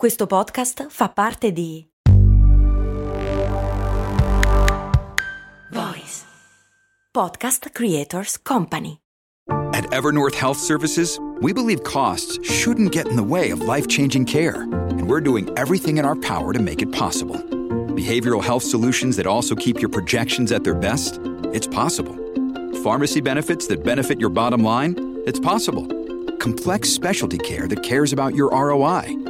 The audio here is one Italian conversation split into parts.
Questo podcast fa parte di Voice Podcast Creators Company. At Evernorth Health Services, we believe costs shouldn't get in the way of life-changing care, and we're doing everything in our power to make it possible. Behavioral health solutions that also keep your projections at their best? It's possible. Pharmacy benefits that benefit your bottom line? It's possible. Complex specialty care that cares about your ROI?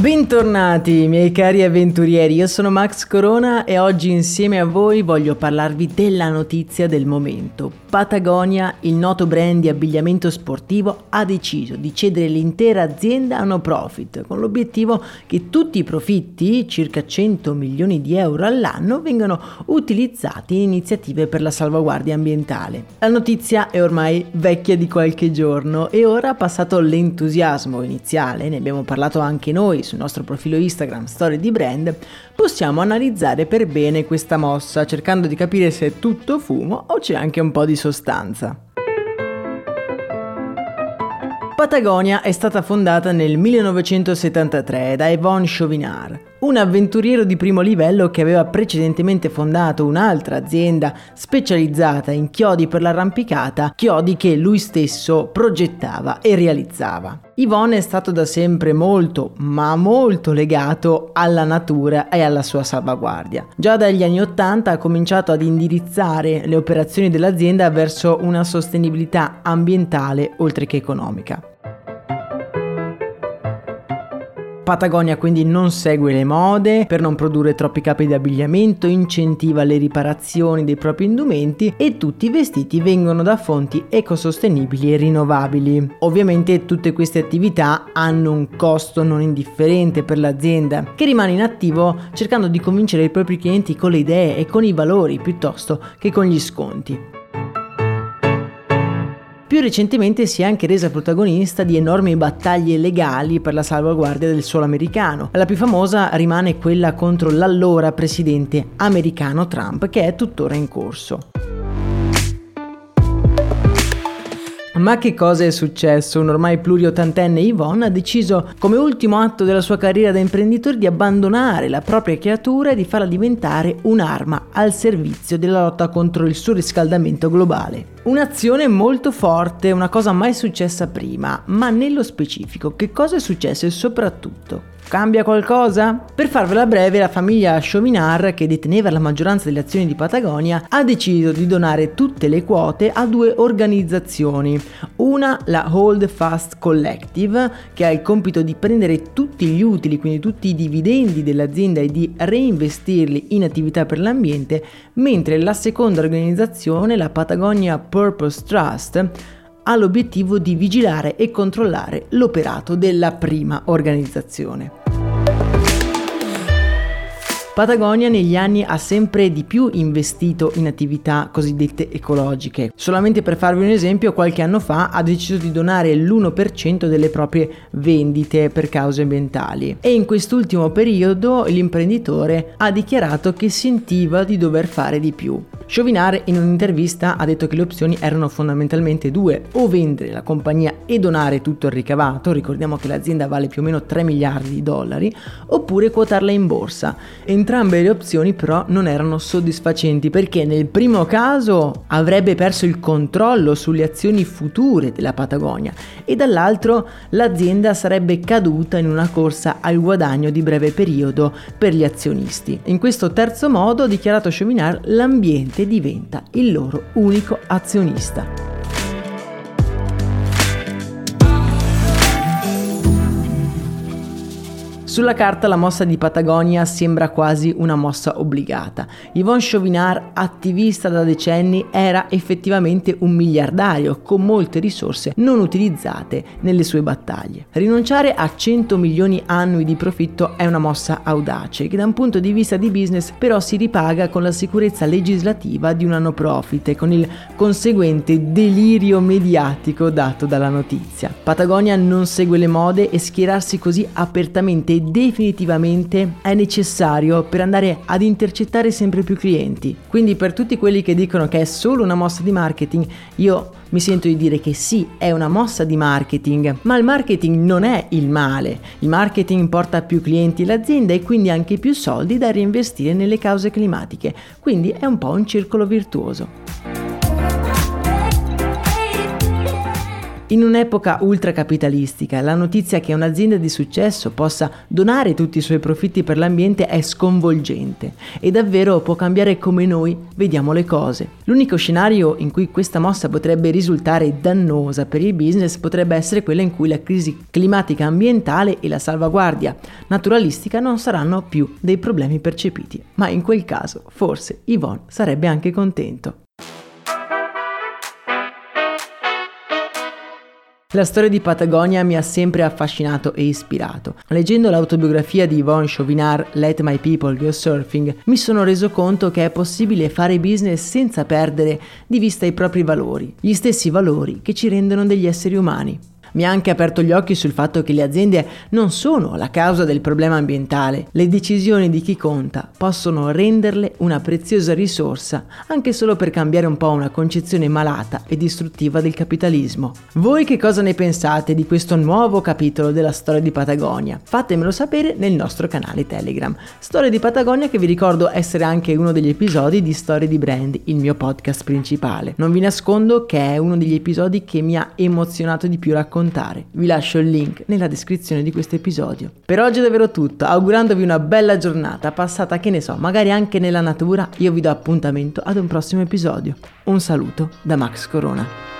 Bentornati miei cari avventurieri, io sono Max Corona e oggi insieme a voi voglio parlarvi della notizia del momento. Patagonia, il noto brand di abbigliamento sportivo, ha deciso di cedere l'intera azienda a no profit con l'obiettivo che tutti i profitti, circa 100 milioni di euro all'anno, vengano utilizzati in iniziative per la salvaguardia ambientale. La notizia è ormai vecchia di qualche giorno e ora passato l'entusiasmo iniziale, ne abbiamo parlato anche noi sul nostro profilo Instagram Storie di Brand, possiamo analizzare per bene questa mossa cercando di capire se è tutto fumo o c'è anche un po' di sostanza. Patagonia è stata fondata nel 1973 da Yvon Chauvinard, un avventuriero di primo livello che aveva precedentemente fondato un'altra azienda specializzata in chiodi per l'arrampicata, chiodi che lui stesso progettava e realizzava. Yvonne è stato da sempre molto, ma molto legato alla natura e alla sua salvaguardia. Già dagli anni Ottanta ha cominciato ad indirizzare le operazioni dell'azienda verso una sostenibilità ambientale oltre che economica. Patagonia quindi non segue le mode per non produrre troppi capi di abbigliamento, incentiva le riparazioni dei propri indumenti e tutti i vestiti vengono da fonti ecosostenibili e rinnovabili. Ovviamente tutte queste attività hanno un costo non indifferente per l'azienda che rimane in attivo cercando di convincere i propri clienti con le idee e con i valori piuttosto che con gli sconti. Più recentemente si è anche resa protagonista di enormi battaglie legali per la salvaguardia del suolo americano. La più famosa rimane quella contro l'allora presidente americano Trump, che è tuttora in corso. Ma che cosa è successo? Un ormai pluriottantenne Yvonne ha deciso, come ultimo atto della sua carriera da imprenditore, di abbandonare la propria creatura e di farla diventare un'arma al servizio della lotta contro il surriscaldamento globale. Un'azione molto forte, una cosa mai successa prima, ma nello specifico che cosa è successo e soprattutto Cambia qualcosa? Per farvela breve, la famiglia Chauvinard, che deteneva la maggioranza delle azioni di Patagonia, ha deciso di donare tutte le quote a due organizzazioni. Una, la Hold Fast Collective, che ha il compito di prendere tutti gli utili, quindi tutti i dividendi dell'azienda e di reinvestirli in attività per l'ambiente, mentre la seconda organizzazione, la Patagonia Purpose Trust, ha l'obiettivo di vigilare e controllare l'operato della prima organizzazione. Patagonia negli anni ha sempre di più investito in attività cosiddette ecologiche. Solamente per farvi un esempio, qualche anno fa ha deciso di donare l'1% delle proprie vendite per cause ambientali e in quest'ultimo periodo l'imprenditore ha dichiarato che sentiva di dover fare di più. Chauvinard in un'intervista ha detto che le opzioni erano fondamentalmente due, o vendere la compagnia e donare tutto il ricavato, ricordiamo che l'azienda vale più o meno 3 miliardi di dollari, oppure quotarla in borsa. Entrambe le opzioni però non erano soddisfacenti perché nel primo caso avrebbe perso il controllo sulle azioni future della Patagonia e dall'altro l'azienda sarebbe caduta in una corsa al guadagno di breve periodo per gli azionisti. In questo terzo modo, ha dichiarato Chauvinard, l'ambiente diventa il loro unico azionista. Sulla carta la mossa di Patagonia sembra quasi una mossa obbligata. Yvon Chauvinard, attivista da decenni, era effettivamente un miliardario con molte risorse non utilizzate nelle sue battaglie. Rinunciare a 100 milioni annui di profitto è una mossa audace che da un punto di vista di business però si ripaga con la sicurezza legislativa di una no profit e con il conseguente delirio mediatico dato dalla notizia. Patagonia non segue le mode e schierarsi così apertamente definitivamente è necessario per andare ad intercettare sempre più clienti. Quindi per tutti quelli che dicono che è solo una mossa di marketing, io mi sento di dire che sì, è una mossa di marketing, ma il marketing non è il male. Il marketing porta più clienti all'azienda e quindi anche più soldi da reinvestire nelle cause climatiche, quindi è un po' un circolo virtuoso. In un'epoca ultracapitalistica, la notizia che un'azienda di successo possa donare tutti i suoi profitti per l'ambiente è sconvolgente e davvero può cambiare come noi vediamo le cose. L'unico scenario in cui questa mossa potrebbe risultare dannosa per il business potrebbe essere quella in cui la crisi climatica ambientale e la salvaguardia naturalistica non saranno più dei problemi percepiti, ma in quel caso forse Yvonne sarebbe anche contento. La storia di Patagonia mi ha sempre affascinato e ispirato. Leggendo l'autobiografia di Yvonne Chauvinard, Let My People Go Surfing, mi sono reso conto che è possibile fare business senza perdere di vista i propri valori, gli stessi valori che ci rendono degli esseri umani. Mi ha anche aperto gli occhi sul fatto che le aziende non sono la causa del problema ambientale. Le decisioni di chi conta possono renderle una preziosa risorsa, anche solo per cambiare un po' una concezione malata e distruttiva del capitalismo. Voi che cosa ne pensate di questo nuovo capitolo della storia di Patagonia? Fatemelo sapere nel nostro canale Telegram. Storia di Patagonia che vi ricordo essere anche uno degli episodi di Storie di Brand, il mio podcast principale. Non vi nascondo che è uno degli episodi che mi ha emozionato di più raccontare raccontare. Vi lascio il link nella descrizione di questo episodio. Per oggi è davvero tutto, augurandovi una bella giornata, passata che ne so, magari anche nella natura, io vi do appuntamento ad un prossimo episodio. Un saluto da Max Corona.